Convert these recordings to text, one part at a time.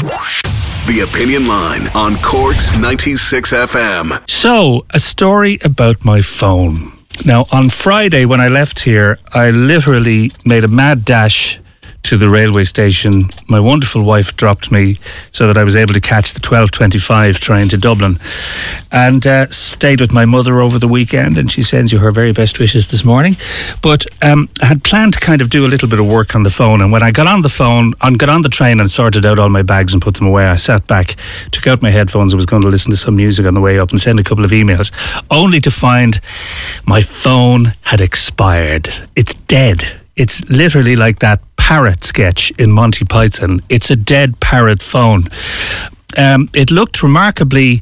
The Opinion Line on Cork's 96 FM. So, a story about my phone. Now, on Friday when I left here, I literally made a mad dash to the railway station. My wonderful wife dropped me so that I was able to catch the 12:25 train to Dublin, and uh, stayed with my mother over the weekend. And she sends you her very best wishes this morning. But um, I had planned to kind of do a little bit of work on the phone, and when I got on the phone, and got on the train and sorted out all my bags and put them away, I sat back, took out my headphones, I was going to listen to some music on the way up and send a couple of emails, only to find my phone had expired. It's dead. It's literally like that parrot sketch in Monty Python. It's a dead parrot phone. Um, it looked remarkably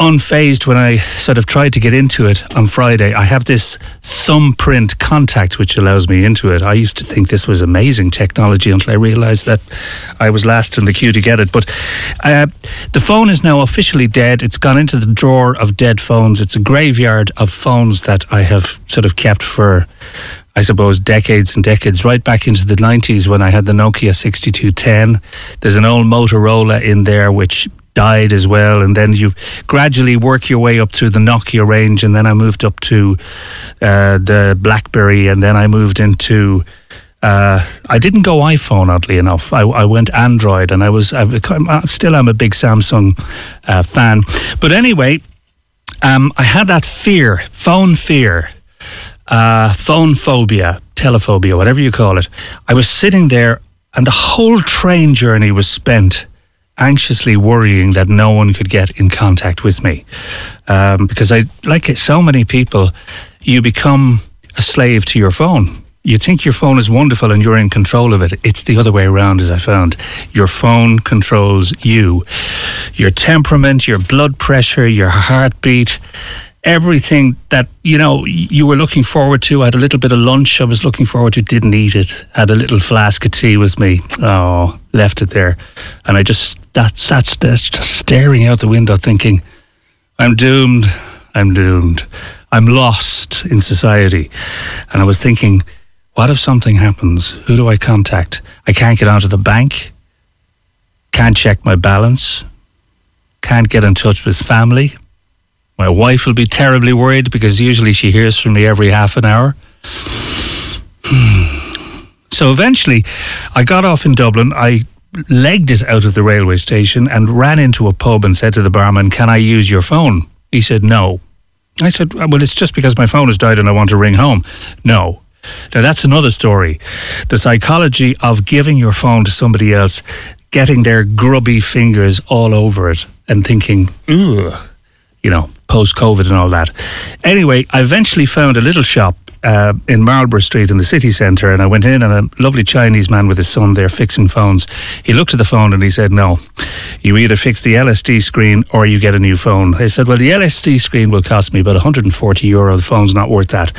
unfazed when I sort of tried to get into it on Friday. I have this thumbprint contact which allows me into it. I used to think this was amazing technology until I realized that I was last in the queue to get it. But uh, the phone is now officially dead. It's gone into the drawer of dead phones. It's a graveyard of phones that I have sort of kept for I suppose, decades and decades, right back into the 90s when I had the Nokia 6210. There's an old Motorola in there which died as well. And then you gradually work your way up through the Nokia range. And then I moved up to uh, the Blackberry. And then I moved into. Uh, I didn't go iPhone, oddly enough. I, I went Android, and I was I, I still am a big Samsung uh, fan. But anyway, um, I had that fear, phone fear, uh, phone phobia, telephobia, whatever you call it. I was sitting there, and the whole train journey was spent anxiously worrying that no one could get in contact with me. Um, because I, like so many people, you become a slave to your phone. You think your phone is wonderful and you're in control of it. It's the other way around, as I found. Your phone controls you. Your temperament, your blood pressure, your heartbeat, everything that you know you were looking forward to. I had a little bit of lunch I was looking forward to, didn't eat it. Had a little flask of tea with me. Oh, left it there, and I just that sat just staring out the window, thinking, "I'm doomed. I'm doomed. I'm lost in society." And I was thinking, what if something happens? Who do I contact? I can't get onto the bank. Can't check my balance. Can't get in touch with family my wife will be terribly worried because usually she hears from me every half an hour. so eventually, I got off in Dublin. I legged it out of the railway station and ran into a pub and said to the barman, Can I use your phone? He said, No. I said, uh, Well, it's just because my phone has died and I want to ring home. No. Now, that's another story. The psychology of giving your phone to somebody else, getting their grubby fingers all over it, and thinking, Ugh, you know, post COVID and all that. Anyway, I eventually found a little shop uh, in Marlborough Street in the city centre, and I went in, and a lovely Chinese man with his son there fixing phones. He looked at the phone and he said, "No, you either fix the LSD screen or you get a new phone." I said, "Well, the LSD screen will cost me about 140 euro. The phone's not worth that."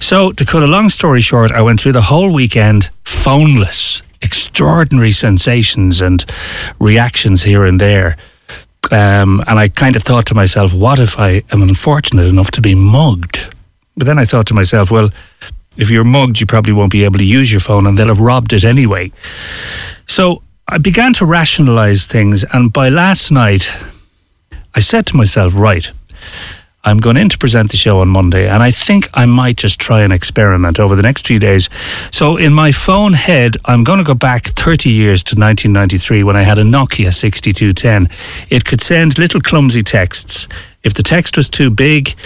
So, to cut a long story short, I went through the whole weekend phoneless. Extraordinary sensations and reactions here and there. Um, and I kind of thought to myself, what if I am unfortunate enough to be mugged? But then I thought to myself, well, if you're mugged, you probably won't be able to use your phone and they'll have robbed it anyway. So I began to rationalize things. And by last night, I said to myself, right, I'm going in to present the show on Monday, and I think I might just try an experiment over the next few days. So, in my phone head, I'm going to go back 30 years to 1993 when I had a Nokia 6210. It could send little clumsy texts. If the text was too big,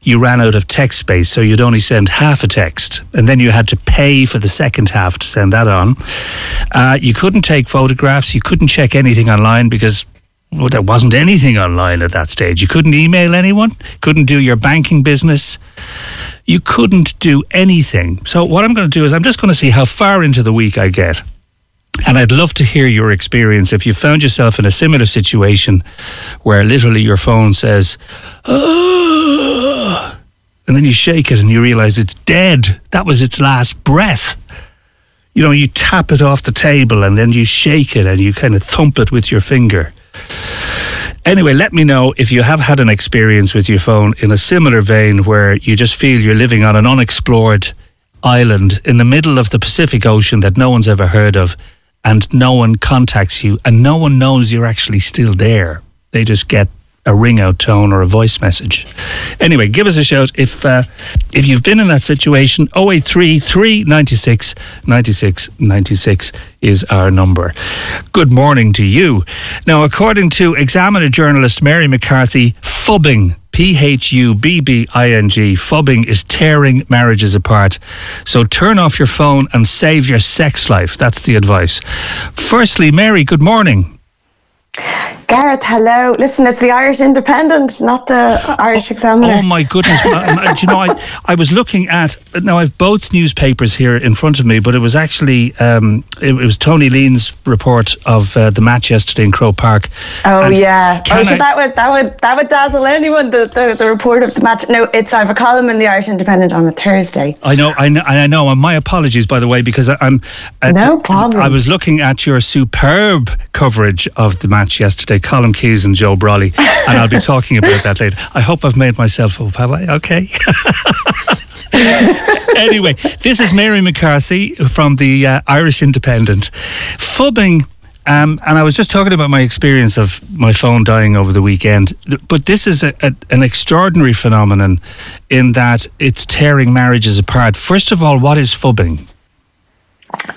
you ran out of text space, so you'd only send half a text, and then you had to pay for the second half to send that on. Uh, you couldn't take photographs, you couldn't check anything online because well, there wasn't anything online at that stage. You couldn't email anyone, couldn't do your banking business. You couldn't do anything. So, what I'm going to do is, I'm just going to see how far into the week I get. And I'd love to hear your experience if you found yourself in a similar situation where literally your phone says, oh, and then you shake it and you realize it's dead. That was its last breath. You know, you tap it off the table and then you shake it and you kind of thump it with your finger. Anyway, let me know if you have had an experience with your phone in a similar vein where you just feel you're living on an unexplored island in the middle of the Pacific Ocean that no one's ever heard of and no one contacts you and no one knows you're actually still there. They just get a ring out tone or a voice message. Anyway, give us a shout if uh, if you've been in that situation. 083 396 96 96 is our number. Good morning to you. Now, according to Examiner journalist Mary McCarthy, phubbing P H U B B I N G. Phubbing is tearing marriages apart. So turn off your phone and save your sex life. That's the advice. Firstly, Mary, good morning. Gareth, hello. Listen, it's the Irish Independent, not the Irish Examiner. Oh my goodness! Do you know, I, I was looking at now. I've both newspapers here in front of me, but it was actually um, it, was Tony Leen's report of uh, the match yesterday in Croke Park. Oh and yeah, oh, so I, that would that would that would dazzle anyone. The, the, the report of the match. No, it's I have a column in the Irish Independent on a Thursday. I know, I know, I know. And my apologies, by the way, because I, am no problem. I was looking at your superb coverage of the match yesterday Colm Keys and Joe Brolly, and I'll be talking about that later. I hope I've made myself up, have I? Okay. anyway, this is Mary McCarthy from the uh, Irish Independent. Phubbing um, and I was just talking about my experience of my phone dying over the weekend. But this is a, a, an extraordinary phenomenon in that it's tearing marriages apart. First of all, what is phubbing?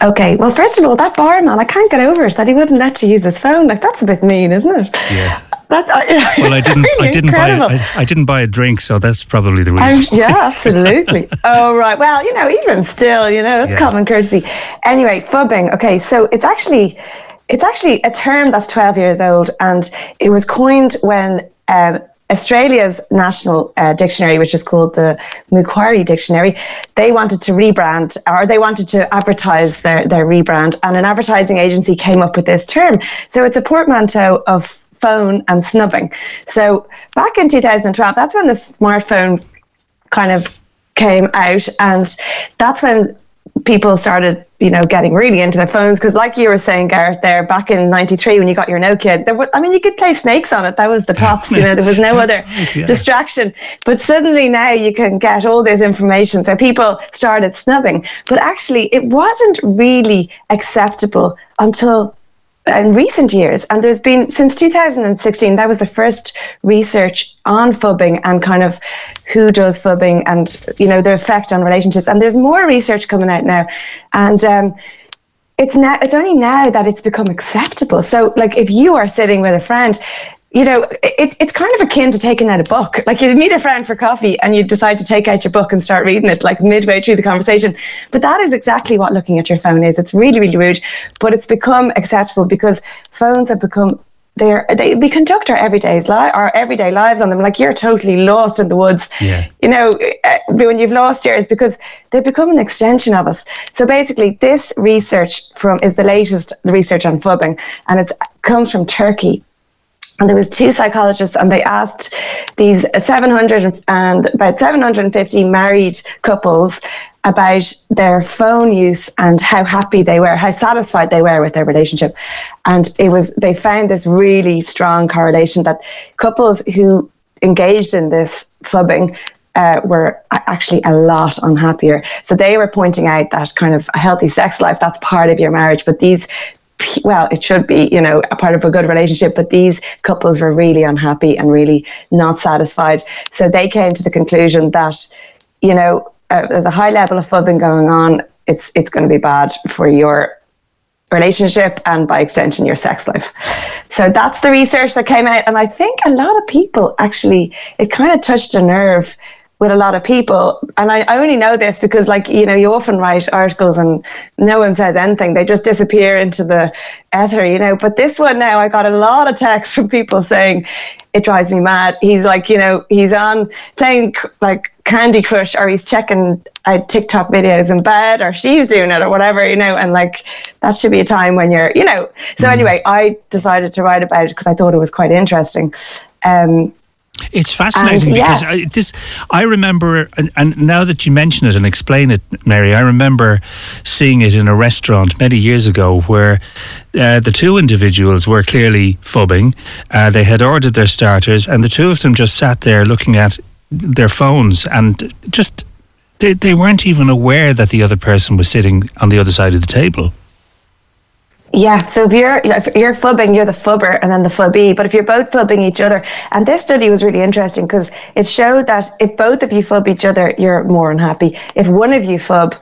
Okay, well, first of all, that barman, I can't get over it that he wouldn't let you use his phone. Like that's a bit mean, isn't it? Yeah. That's, uh, well, I didn't. Really I didn't incredible. buy. I, I, didn't buy a drink, so that's probably the reason. yeah, absolutely. oh right. Well, you know, even still, you know, it's yeah. common courtesy. Anyway, phubbing. Okay, so it's actually, it's actually a term that's twelve years old, and it was coined when um, Australia's national uh, dictionary, which is called the Macquarie Dictionary, they wanted to rebrand or they wanted to advertise their, their rebrand, and an advertising agency came up with this term. So it's a portmanteau of phone and snubbing. So back in 2012, that's when the smartphone kind of came out, and that's when people started, you know, getting really into their phones because, like you were saying, Gareth, there back in '93 when you got your Nokia, there were, I mean, you could play snakes on it. That was the tops. You know, there was no other yeah. distraction. But suddenly now you can get all this information. So people started snubbing, but actually, it wasn't really acceptable until in recent years, and there's been since 2016, that was the first research on phubbing and kind of who does phubbing and you know their effect on relationships. And there's more research coming out now, and um, it's now it's only now that it's become acceptable. So, like, if you are sitting with a friend, you know, it, it's kind of akin to taking out a book. Like you meet a friend for coffee and you decide to take out your book and start reading it like midway through the conversation. But that is exactly what looking at your phone is. It's really, really rude, but it's become acceptable because phones have become they're, they we conduct our everyday li- our everyday lives on them like you're totally lost in the woods yeah. you know eh, when you've lost yours because they become an extension of us so basically this research from is the latest research on phubbing and it comes from Turkey and there was two psychologists and they asked these 700 and about 750 married couples about their phone use and how happy they were how satisfied they were with their relationship and it was they found this really strong correlation that couples who engaged in this phubbing uh, were actually a lot unhappier. So they were pointing out that kind of a healthy sex life, that's part of your marriage. But these well, it should be, you know, a part of a good relationship, but these couples were really unhappy and really not satisfied. So they came to the conclusion that, you know, uh, there's a high level of phubbing going on. It's it's going to be bad for your relationship and by extension your sex life. So that's the research that came out, and I think a lot of people actually it kind of touched a nerve with a lot of people. And I, I only know this because, like, you know, you often write articles and no one says anything. They just disappear into the ether, you know. But this one now, I got a lot of texts from people saying, it drives me mad. He's like, you know, he's on playing like Candy Crush or he's checking out TikTok videos in bed or she's doing it or whatever, you know, and like that should be a time when you're, you know. So, mm. anyway, I decided to write about it because I thought it was quite interesting. Um, it's fascinating and, because yeah. I, this. I remember, and, and, now that you mention it and explain it, Mary, I remember seeing it in a restaurant many years ago where uh, the two individuals were clearly phubbing. Uh, they had ordered their starters, and the two of them just sat there looking at their phones and just they, they weren't even aware that the other person was sitting on the other side of the table. Yeah, so if you're if you're phubbing, you're the phubber, and then the phubbie. But if you're both phubbing each other, and this study was really interesting because it showed that if both of you phub each other, you're more unhappy. If one of you phub,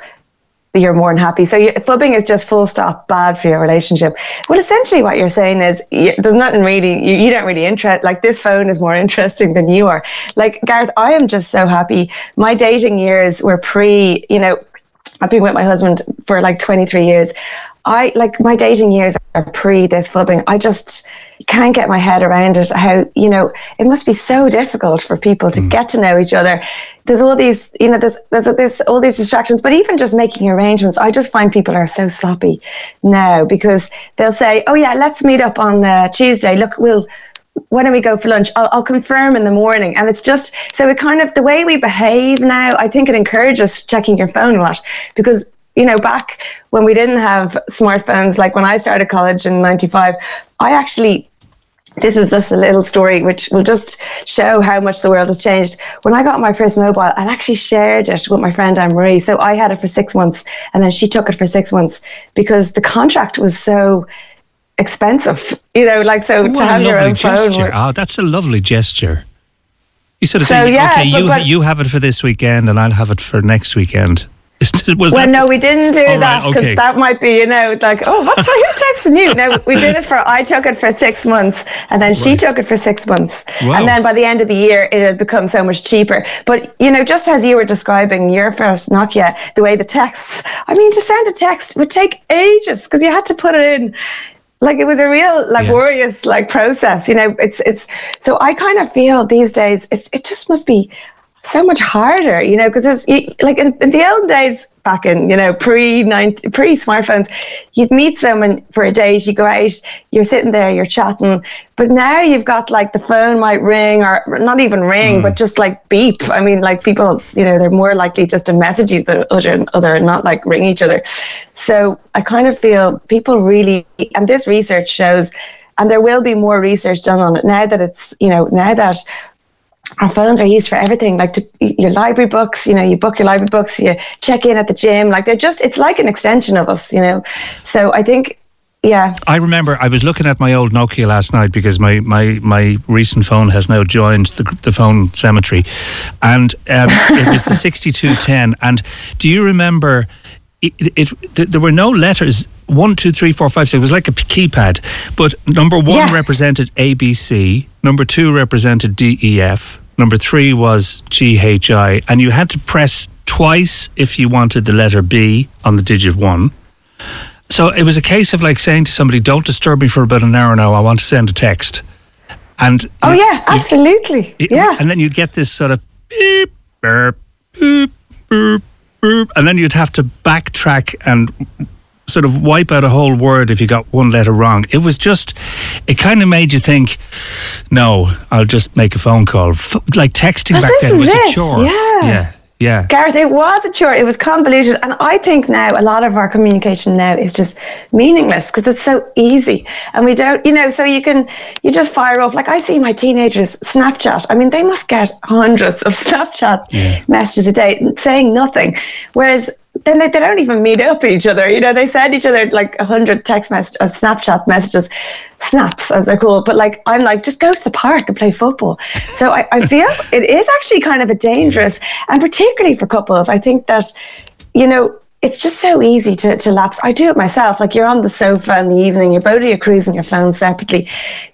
you're more unhappy. So phubbing is just full stop bad for your relationship. Well, essentially, what you're saying is you, there's nothing really you, you don't really interest. Like this phone is more interesting than you are. Like Gareth, I am just so happy. My dating years were pre, you know. I've been with my husband for like 23 years. I like my dating years are pre this phubbing. I just can't get my head around it. How you know it must be so difficult for people to mm. get to know each other. There's all these, you know, there's there's, there's all these distractions. But even just making arrangements, I just find people are so sloppy now because they'll say, "Oh yeah, let's meet up on uh, Tuesday. Look, we'll." Why don't we go for lunch? I'll, I'll confirm in the morning. And it's just so it kind of the way we behave now, I think it encourages checking your phone a lot because you know, back when we didn't have smartphones, like when I started college in 95, I actually this is just a little story which will just show how much the world has changed. When I got my first mobile, I actually shared it with my friend Anne Marie. So I had it for six months and then she took it for six months because the contract was so expensive. You know, like so what to have your own gesture. phone. Oh, ah, that's a lovely gesture. You sort of So, say, yeah, okay, but- you, but- you have it for this weekend and I'll have it for next weekend. Was Well, that- no, we didn't do right, that because okay. that might be, you know, like, oh, what's who's texting you? No, we did it for. I took it for six months, and then she Right. took it for six months, Wow. and then by the end of the year, it had become so much cheaper. But you know, just as you were describing your first Nokia, the way the texts. I mean, to send a text would take ages because you had to put it in. Like it was a real Yeah. laborious like process, you know. It's it's so I kind of feel these days it's it just must be so much harder, you know, because it's you, like in, in the old days back in, you know, pre pre smartphones, you'd meet someone for a date, you go out, you're sitting there, you're chatting, but now you've got like the phone might ring or not even ring, but mm. just like beep. I mean, like people, you know, they're more likely just to message each other, and other, and not like ring each other. So I kind of feel people really, and this research shows, and there will be more research done on it now that it's, you know, now that our phones are used for everything like to, your library books you know you book your library books you check in at the gym like they're just it's like an extension of us you know so i think yeah I remember I was looking at my old Nokia last night because my, my, my recent phone has now joined the, the phone cemetery. And um, it was the 6210. And do you remember it, it, th- there were no letters one, two, three, four, five, six. It was like a keypad. But number one Yes. represented ABC, number two represented DEF, number three was GHI. And you had to press twice if you wanted the letter B on the digit one. So it was a case of like saying to somebody, "Don't disturb me for about an hour now. I want to send a text." And oh you- yeah you- absolutely it- yeah and then you'd get this sort of beep, burp, boop, boop, boop, and then you'd have to backtrack and sort of wipe out a whole word if you got one letter wrong. It was just, it kind of made you think, no, I'll just make a phone call. F- like texting Well, back then was a chore. yeah. yeah, yeah. Gareth, it was a chore. It was convoluted. And I think now a lot of our communication now is just meaningless because it's so easy. And we don't, you know, so you can, you just fire off. Like I see my teenagers Snapchat. I mean, they must get hundreds of Snapchat messages a day saying nothing. Whereas then they, they don't even meet up with each other. You know, they send each other like a hundred text messages, uh, Snapchat messages, snaps as they're called. But like, I'm like, just go to the park and play football. So I, I feel it is actually kind of a dangerous, and particularly for couples, I think that, you know, it's just so easy to, to lapse. I do it myself. Like you're on the sofa in the evening, you're both of you cruising your phones separately.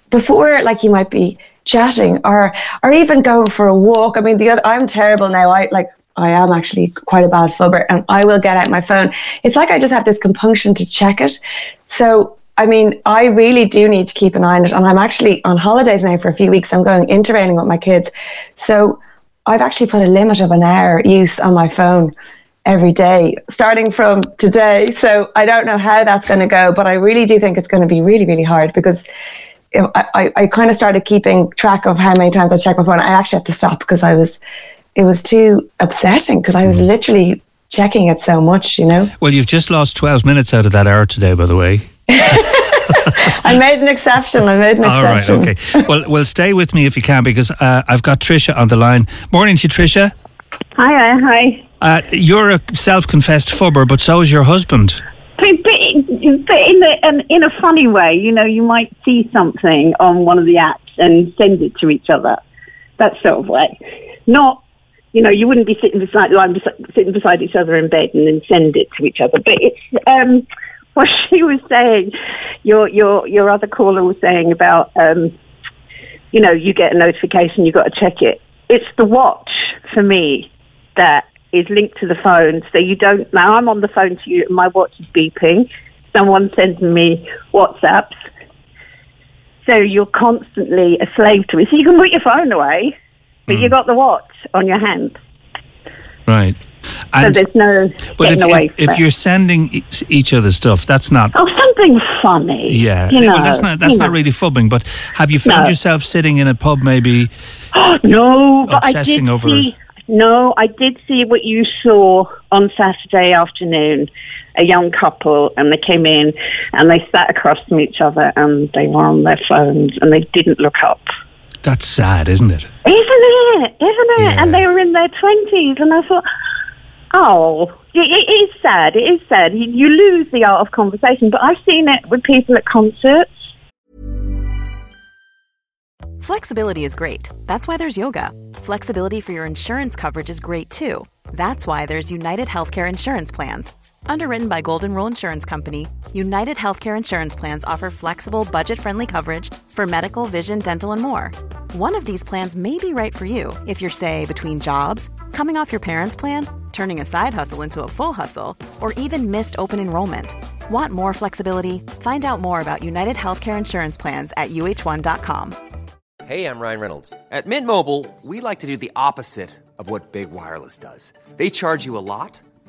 Before, like you might be chatting or or even going for a walk. I mean, the other I'm terrible now. I like I am actually quite a bad flubber, and I will get out my phone. It's like I just have this compunction to check it. So. I mean, I really do need to keep an eye on it. And I'm actually on holidays now for a few weeks. I'm going interrailing with my kids. So I've actually put a limit of an hour use on my phone every day, starting from today. So I don't know how that's going to go, but I really do think it's going to be really, really hard because I, I, I kind of started keeping track of how many times I check my phone. I actually had to stop because I was, it was too upsetting because I was literally checking it so much, you know. Well, you've just lost 12 minutes out of that hour today, by the way. I made an exception. I made an All right, exception. okay. Well, well, stay with me if you can because uh, I've got Trisha on the line. Morning to you, Trisha. Hi, hi. Uh, you're a self-confessed phubber, but so is your husband. But, but but in the um, in a funny way, you know, you might see something on one of the apps and send it to each other. That sort of way. Not, you know, you wouldn't be sitting beside sitting beside each other in bed and then send it to each other. But it's um, what she was saying. Your your your other caller was saying about, um, you know, you get a notification, you've got to check it. It's the watch for me that is linked to the phone, so you don't. Now I'm on the phone to you, and my watch is beeping. Someone sending me WhatsApps. So you're constantly a slave to it. So you can put your phone away, but Hmm. you got the watch on your hand. Right. So there's no but if, away if, if you're sending each other stuff, that's not. Oh, something funny. Yeah, You know, well, that's not that's you not know. really fubbing. But have you found No. yourself sitting in a pub, maybe? No, but I did obsessing over see. No, I did see what you saw on Saturday afternoon. A young couple, and they came in, and they sat across from each other, and they were on their phones, and they didn't look up. That's sad, isn't it? Isn't it? Isn't it? Yeah. And they were in their twenties, and I thought, oh, it, it is sad. It is sad. You, you lose the art of conversation. But I've seen it with people at concerts. Flexibility is great. That's why there's yoga. Flexibility for your insurance coverage is great too. That's why there's United Healthcare Insurance Plans. Underwritten by Golden Rule Insurance Company, United Healthcare Insurance Plans offer flexible, budget friendly coverage for medical, vision, dental, and more. One of these plans may be right for you if you're, say, between jobs, coming off your parents' plan, turning a side hustle into a full hustle, or even missed open enrollment. Want more flexibility? Find out more about United Healthcare Insurance Plans at uh1.com. Hey, I'm Ryan Reynolds. At Mint Mobile, we like to do the opposite of what Big Wireless does. They charge you a lot,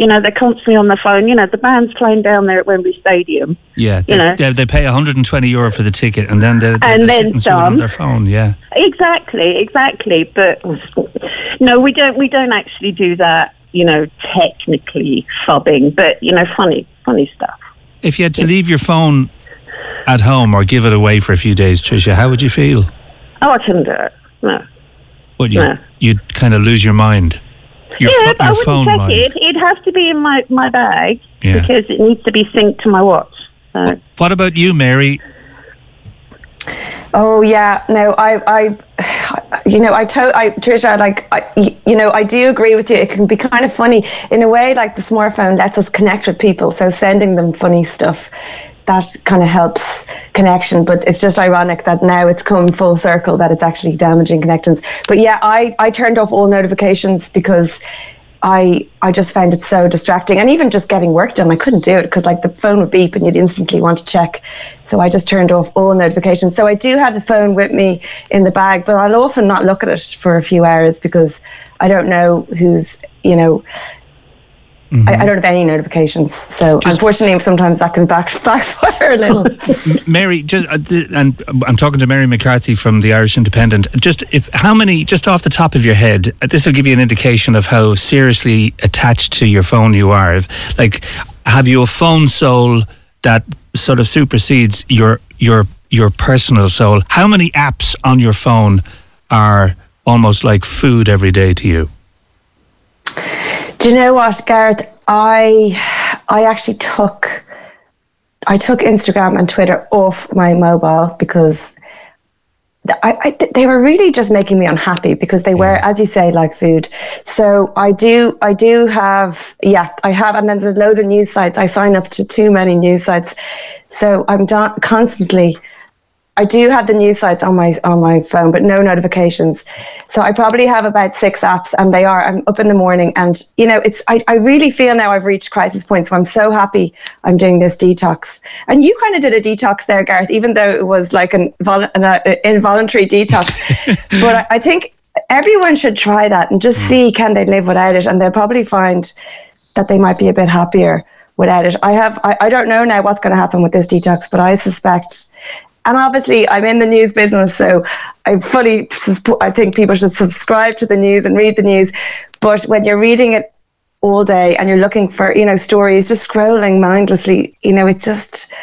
You know, they're constantly on the phone. You know, the band's playing down there at Wembley Stadium. Yeah, they, You know. they, they pay 120 euro for the ticket, and then they, they, And they then and on their phone. Yeah, Exactly, exactly. But no, we don't. We don't actually do that. You know, technically phubbing, but you know, funny, funny stuff. if you had to leave your phone at home or give it away for a few days, Tricia, how would you feel? Oh, I couldn't do it. No. Would you? Yeah. You'd kind of lose your mind. Your, yeah, but I wouldn't phone check mind. it. It'd have to be in my my bag Yeah. because it needs to be synced to my watch. So. What about you, Mary? Oh yeah, no, I, I, you know, I to, I Trisha, like, I, you know, I do agree with you. It can be kind of funny in a way. Like the smartphone lets us connect with people, so sending them funny stuff, that kind of helps connection. But it's just ironic that now it's come full circle that it's actually damaging connections. But yeah, I, I turned off all notifications because. I I just found it so distracting, and even just getting work done, I couldn't do it because like the phone would beep and you'd instantly want to check. So I just turned off all notifications. So I do have the phone with me in the bag, but I'll often not look at it for a few hours because I don't know who's you know. I, I don't have any notifications, so unfortunately, sometimes that can back, backfire a little. Mary, just uh, th- and I'm talking to Mary McCarthy from the Irish Independent. Just if how many, just off the top of your head, uh, this will give you an indication of how seriously attached to your phone you are. If, like, have you a phone soul that sort of supersedes your your your personal soul? How many apps on your phone are almost like food every day to you? Do you know what, Gareth? I I actually took I took Instagram and Twitter off my mobile because I, I, they were really just making me unhappy because they were, as you say, like food. So I do, I do have, yeah, I have, and then there's loads of news sites. I sign up to too many news sites, so I'm do- constantly. I do have the news sites on my on my phone, but no notifications. So I probably have about six apps, and they are. I'm up in the morning, and you know, it's. I, I really feel now I've reached crisis point. So I'm so happy I'm doing this detox. And you kind of did a detox there, Gareth, even though it was like an, vol- an uh, involuntary detox. but I, I think everyone should try that and just see can they live without it, and they'll probably find that they might be a bit happier without it. I have I, I don't know now what's going to happen with this detox, but I suspect and obviously I'm in the news business, so I fully, support. I think people should subscribe to the news and read the news. But when you're reading it all day and you're looking for, you know, stories, just scrolling mindlessly, you know, it just,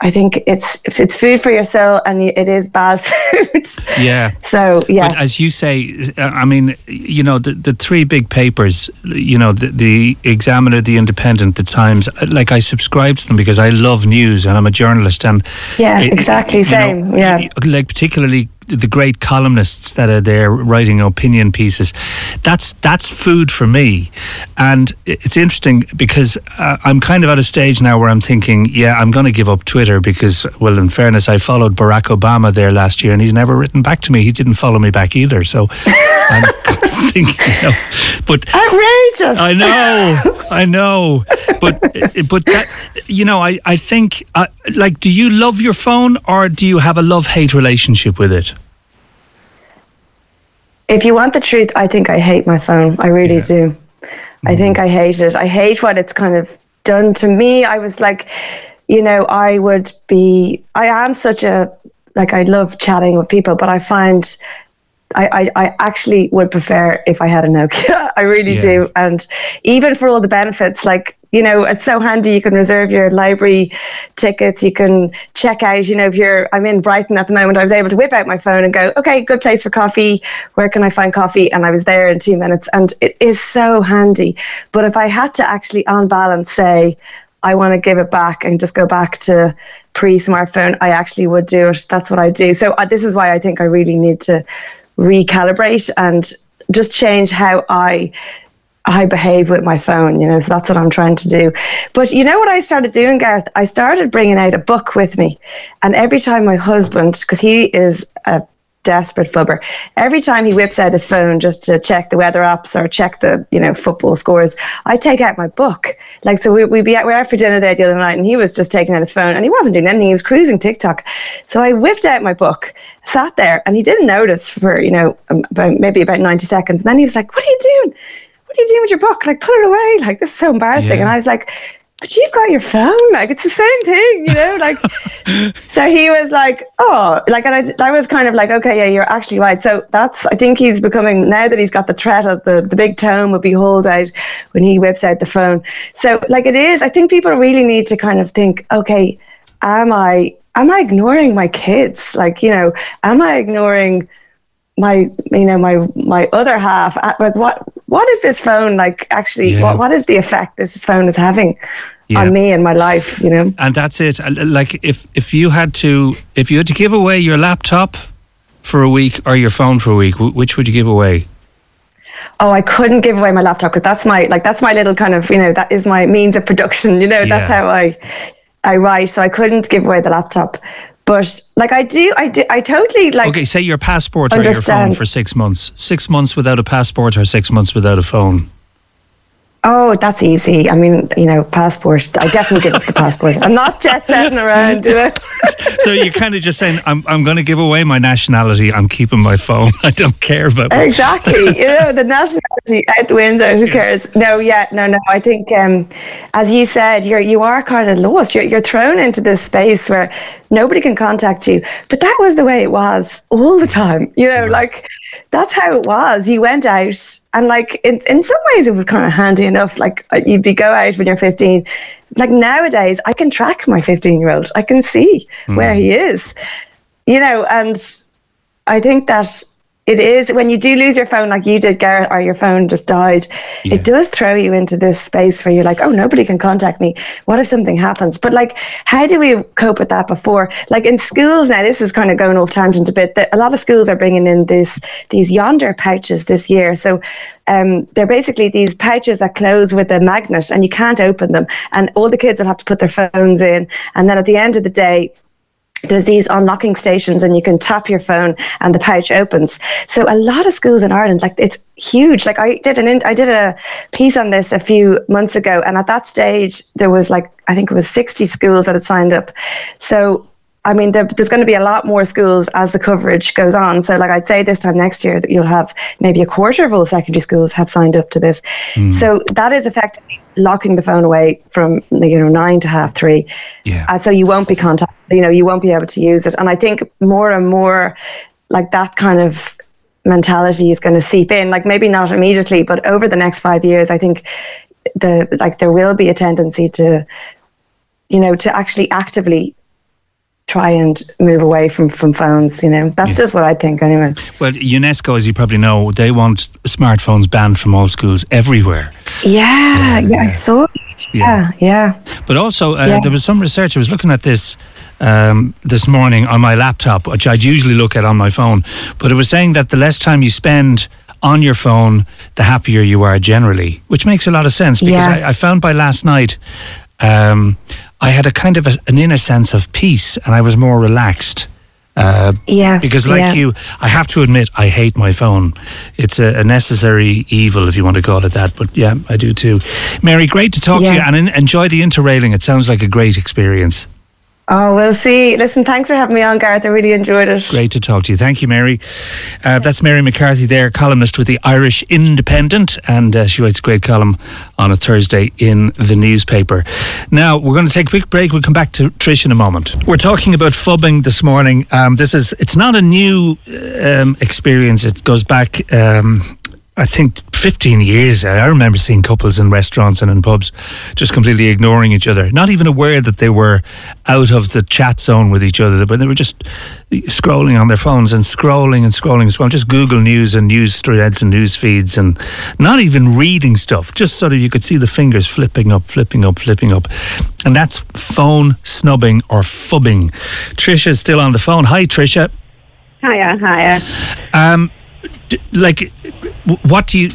I think it's it's food for your soul, and it is bad food. Yeah. So yeah. But as you say, I mean, you know, the, the three big papers, you know, the, the Examiner, the Independent, the Times. Like I subscribe to them because I love news, and I'm a journalist, and yeah, exactly same. Know, yeah. Like particularly the great columnists that are there writing opinion pieces. That's that's food for me, and it's interesting because uh, I'm kind of at a stage now where I'm thinking, yeah, I'm going to give up Twitter because, well, in fairness, I followed Barack Obama there last year, and he's never written back to me. He didn't follow me back either, so. I'm thinking, you know, but outrageous. I know, I know, but but that, you know, I I think uh, like, do you love your phone or do you have a love hate relationship with it? If you want the truth, I think I hate my phone. I really yeah. do. Mm-hmm. I think I hate it. I hate what it's kind of done to me. I was like, you know, I would be, I am such a, like, I love chatting with people, but I find I, I, I, actually would prefer if I had a Nokia. I really yeah. do. And even for all the benefits, like, you know, it's so handy. You can reserve your library tickets. You can check out, you know, if you're, I'm in Brighton at the moment, I was able to whip out my phone and go, okay, good place for coffee. Where can I find coffee? And I was there in two minutes. And it is so handy. But if I had to actually, on balance, say, I want to give it back and just go back to pre smartphone, I actually would do it. That's what I do. So uh, this is why I think I really need to recalibrate and just change how I I behave with my phone, you know, so that's what I'm trying to do. But you know what I started doing, Gareth? I started bringing out a book with me. And every time my husband, because he is a desperate phubber. Every time he whips out his phone just to check the weather apps or check the, you know, football scores, I take out my book. Like, so we, we'd be out, we were out for dinner there the other night and he was just taking out his phone and he wasn't doing anything. He was cruising TikTok. So I whipped out my book, sat there and he didn't notice for, you know, um, about, maybe about 90 seconds. And then he was like, what are you doing? What are you doing with your book? Like, put it away. Like, this is so embarrassing. Yeah. And I was like, but you've got your phone. Like it's the same thing, you know. Like, so he was like, oh, like, and I, I was kind of like, okay, yeah, you're actually right. So that's, I think he's becoming now that he's got the threat of the the big tone will be hold out when he whips out the phone. So like it is. I think people really need to kind of think, okay, am I am I ignoring my kids? Like, you know, am I ignoring my you know my my other half uh, like what what is this phone like actually yeah. what, what is the effect this phone is having yeah. on me and my life you know and that's it like if if you had to if you had to give away your laptop for a week or your phone for a week which would you give away oh i couldn't give away my laptop because that's my like that's my little kind of you know that is my means of production you know yeah. that's how i i write so i couldn't give away the laptop but like I do, I do, I totally like. Okay, say your passport understand. or your phone for six months. Six months without a passport or six months without a phone. Oh, that's easy. I mean, you know, passport. I definitely give up the passport. I'm not jet setting around, do it. so you're kind of just saying, I'm, I'm going to give away my nationality. I'm keeping my phone. I don't care about Exactly. you know, the nationality out the window. Who cares? No, yeah, no, no. I think, um, as you said, you're you are kind of lost. You're you're thrown into this space where nobody can contact you. But that was the way it was all the time. You know, like that's how it was. You went out and like in, in some ways it was kind of handy enough. Like uh, you'd be go out when you're 15. Like nowadays I can track my 15 year old. I can see mm. where he is, you know, and I think that it is. When you do lose your phone like you did gareth or your phone just died yeah. it does throw you into this space where you're like oh nobody can contact me. What if something happens? But like how do we cope with that before? Like in schools now this is kind of going off tangent a bit that a lot of schools are bringing in this these Yondr pouches this year. So um, they're basically these pouches that close with a magnet and you can't open them. And all the kids will have to put their phones in. And then at the end of the day there's these unlocking stations and you can tap your phone and the pouch opens so a lot of schools in ireland like it's huge like i did an i did a piece on this a few months ago and at that stage there was like i think it was 60 schools that had signed up so I mean, there, there's going to be a lot more schools as the coverage goes on. So, like I'd say this time next year that you'll have maybe a quarter of all secondary schools have signed up to this. Hmm. So that is effectively locking the phone away from you know nine to half three. Yeah. Uh, so you won't be contact. You know, you won't be able to use it. And I think more and more, like that kind of mentality is going to seep in. Like maybe not immediately, but over the next five years, I think the like there will be a tendency to, you know, to actually actively try and move away from from phones. You know, that's just what I think anyway. Well, UNESCO, as you probably know, they want smartphones banned from all schools everywhere. Yeah, yeah, I saw. Yeah, yeah. But also, uh, Yeah. there was some research. I was looking at this um, this morning on my laptop, which I'd usually look at on my phone. But it was saying that the less time you spend on your phone, the happier you are generally, which makes a lot of sense because Yeah. I, I found by last night. Um, I had a kind of a, an inner sense of peace, and I was more relaxed. Uh, Yeah, because like yeah. you, I have to admit, I hate my phone. It's a, a necessary evil, if you want to call it that. But yeah, I do too. Mary, great to talk to you, and enjoy the interrailing. It sounds like a great experience. Oh, we'll see. Listen, thanks for having me on, Gareth. I really enjoyed it. Great to talk to you. Thank you, Mary. Uh, that's Mary McCarthy there, columnist with the Irish Independent, and uh, she writes a great column on a Thursday in the newspaper. Now, we're going to take a quick break. We'll come back to Trish in a moment. We're talking about phubbing this morning. Um, this is, it's not a new um, experience. It goes back, um, I think, 15 years. I remember seeing couples in restaurants and in pubs just completely ignoring each other, not even aware that they were out of the chat zone with each other, but they were just scrolling on their phones and scrolling and scrolling and scrolling, just Google News and news threads and news feeds and not even reading stuff, just sort of you could see the fingers flipping up, flipping up, flipping up. And that's phone snubbing or phubbing. Trisha's still on the phone. Hi, Trisha. Hiya, hiya. Um, d- like, what do you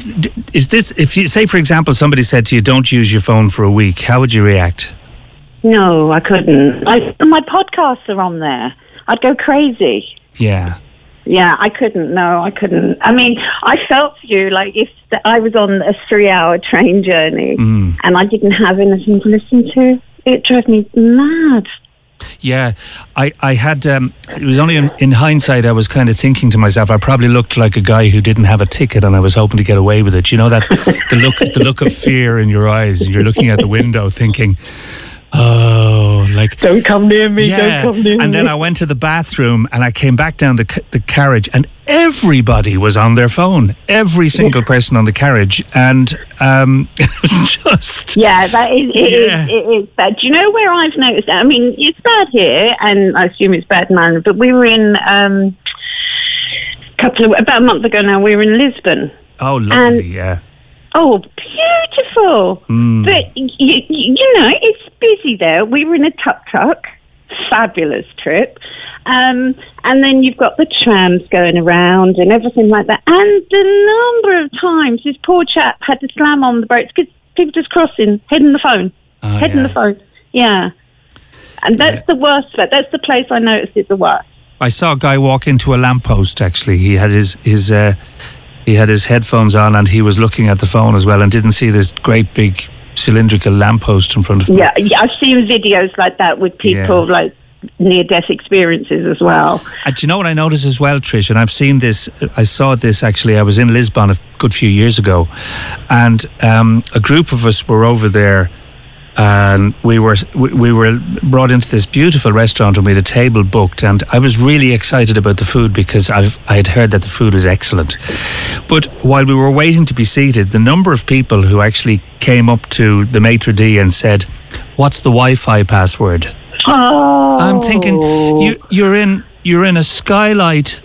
is this? If you say, for example, somebody said to you, "Don't use your phone for a week," how would you react? No, I couldn't. I, my podcasts are on there. I'd go crazy. Yeah, Yeah, I couldn't. No, I couldn't. I mean, I felt for you. Like if I was on a three-hour train journey mm. and I didn't have anything to listen to, it drove me mad. Yeah. I I had. Um, it was only in, in hindsight I was kind of thinking to myself, I probably looked like a guy who didn't have a ticket, and I was hoping to get away with it. You know that the look the look of fear in your eyes. And you're looking at the window, thinking. Oh, like Don't come near me. Yeah. Don't come near me. And then. I went to the bathroom and I came back down the, the carriage and everybody was on their phone. Every single person on the carriage. And um, it was just. Yeah, that is, it Yeah. is, it is bad. Do you know where I've noticed that? I mean, it's bad here, and I assume it's bad in Ireland, but we were in, um, a couple of, about a month ago now, we were in Lisbon. Oh, lovely. yeah. Oh, beautiful. Hmm. But, you, you know, it's busy there. We were in a tuk-tuk. Fabulous trip. Um, and then you've got the trams going around and everything like that. And the number of times this poor chap had to slam on the brakes because people just crossing, heading the phone, Oh, heading yeah. the phone. Yeah. And that's Yeah. the worst. But that's the place I noticed is the worst. I saw a guy walk into a lamppost actually. He had his. his uh, he had his headphones on and he was looking at the phone as well and didn't see this great big cylindrical lamppost in front of him. Yeah, yeah, I've seen videos like that with people Yeah. like near death experiences as well. And do you know what I noticed as well, Trish? And I've seen this. I saw this actually. I was in Lisbon a good few years ago, and um, a group of us were over there, and we were we, we were brought into this beautiful restaurant, and we had a table booked. And I was really excited about the food because I've I had heard that the food was excellent. But while we were waiting to be seated, the number of people who actually came up to the maitre d and said, "What's the Wi-Fi password?" Oh, I'm thinking you you're in you're in a skylight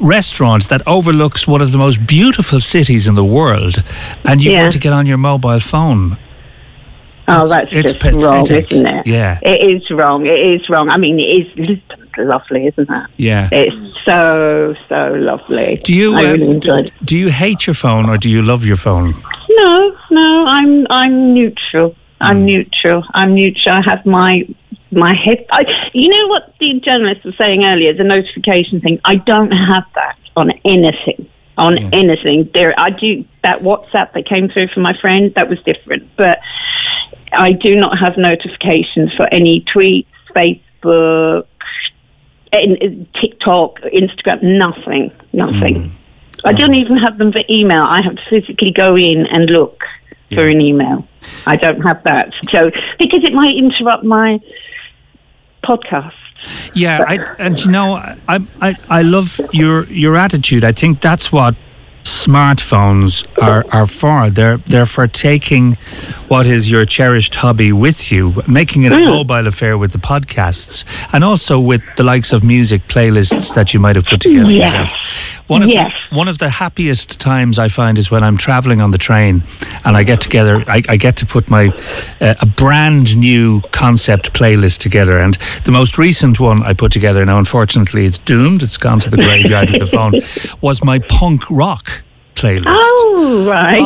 restaurant that overlooks one of the most beautiful cities in the world, and you Yeah. want to get on your mobile phone. Oh, that's it's just wrong, isn't it? Yeah. It is wrong. It is wrong. I mean, it is lovely, isn't it? Yeah. It's so, so lovely. Do you uh, really do you hate your phone or do you love your phone? No, no, I'm I'm neutral. I'm Hmm. neutral. I'm neutral. I have my my head. I, you know what the journalist was saying earlier, the notification thing. I don't have that on anything. On hmm. anything. There, I do that WhatsApp that came through from my friend. That was different, but I do not have notifications for any tweets, Facebook, in uh, TikTok, Instagram, nothing, nothing. Hmm. I don't hmm. even have them for email. I have to physically go in and look for an email. I don't have that. So because it might interrupt my podcast. Yeah, I, and you know, I, I, I love your your attitude. I think that's what smartphones are, are for. They're they're for taking what is your cherished hobby with you, making it a mobile affair with the podcasts, and also with the likes of music playlists that you might have put together Yes. yourself. One of Yes. the, one of the happiest times I find is when I'm traveling on the train and I get together. I, I get to put my uh, a brand new concept playlist together, and the most recent one I put together. Now, unfortunately, it's doomed. It's gone to the graveyard with the phone. Was my punk rock playlist. Oh, right.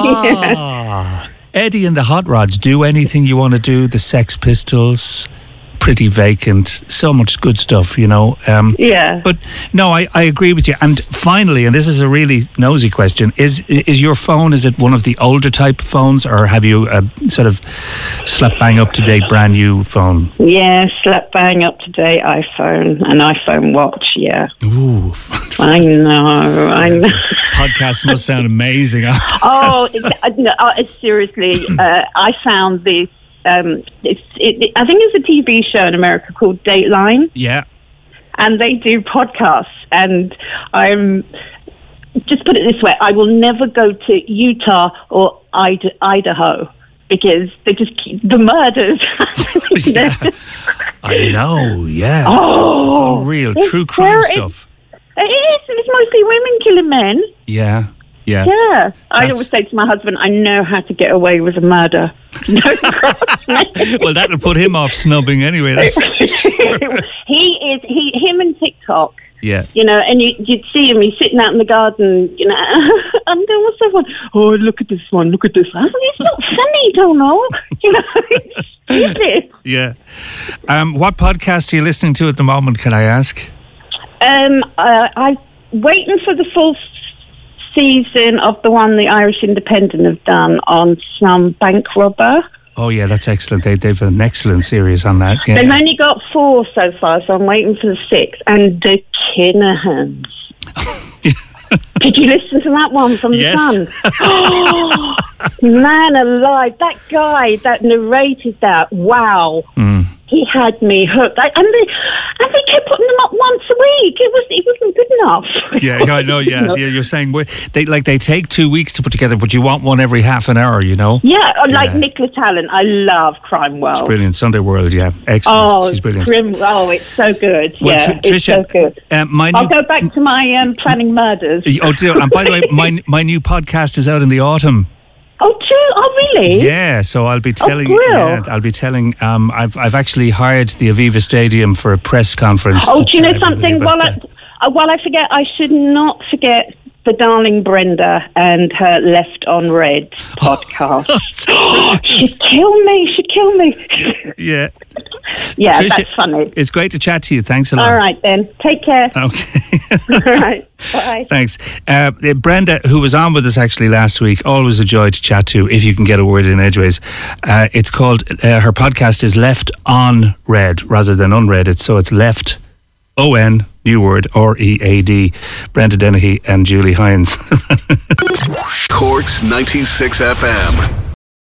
Ah, Eddie and the Hot Rods do anything you want to do. The Sex Pistols, Pretty Vacant, so much good stuff, you know. Um, Yeah. But no, I, I agree with you. And finally, and this is a really nosy question: is is your phone? Is it one of the older type phones, or have you a sort of slap bang up to date brand new phone? Yeah, slap bang up to date iPhone, an iPhone watch. Yeah, Ooh, I know, I know. podcast must sound amazing. Oh, uh, no, uh, seriously, uh, I found this. Um, it's, it, I think it's a TV show in America called Dateline, yeah. and they do podcasts. And I'm just put it this way: I will never go to Utah or Id- Idaho because they just keep the murders. Yeah. I know, yeah. Oh, it's, it's all real, true crime stuff. It is. and It's mostly women killing men. Yeah, yeah. Yeah. I That's- always say to my husband, I know how to get away with a murder. Cross me. Well, that'll put him off snubbing anyway. That's, he is, he, him and TikTok. yeah. You know, and you, you'd see him, he's sitting out in the garden, you know, and then what's that one? Oh, look at this one, look at this one. I it's not funny, don't know. You know, it's stupid. Yeah. Um, what podcast are you listening to at the moment, can I ask? Um, uh, I'm waiting for the full season of the one the Irish Independent have done on some bank robber. Oh, yeah, that's excellent. They, they've an excellent series on that. Yeah. They've only got four so far, so I'm waiting for the sixth. And the Kinahans. Did you listen to that one from Yes. the Sun? Oh, man alive, that guy that narrated that, wow. Mm. He had me hooked. I, and, they, and they kept putting them up once a week. It, was, it wasn't good enough. Yeah, yeah, I know. Yeah, yeah. You're saying they like they take two weeks to put together, but you want one every half an hour. You know, Yeah, uh, like Yeah. Nicola Tallant. I love Crime World. brilliant. Sunday World. Yeah, excellent. Oh, She's brilliant. Grim, oh, it's so good. Well, yeah, Tr- it's so good. um, my I'll new go back to my um, planning murders. Oh, dear. and by the way, my my new podcast is out in the autumn. Oh, true. Oh, really? Yeah, so I'll be telling. grill. yeah, I'll be telling. Um, I've I've actually hired the Aviva Stadium for a press conference. Oh, do you know something? While I, uh, while I forget, I should not forget the darling Brenda and her Left on Read podcast. she'd kill me. She'd kill me. yeah, yeah, Tricia, that's funny. It's great to chat to you. Thanks a lot. All right, then. Take care. Okay. All right. Bye. Thanks. Uh, uh, Brenda, who was on with us actually last week, always a joy to chat to if you can get a word in edgeways. Uh, it's called, uh, her podcast is Left on Read rather than unread. It's, so it's Left O N, new word, R E A D. Brenda Dennehy and Julie Hines. Corks 96 FM.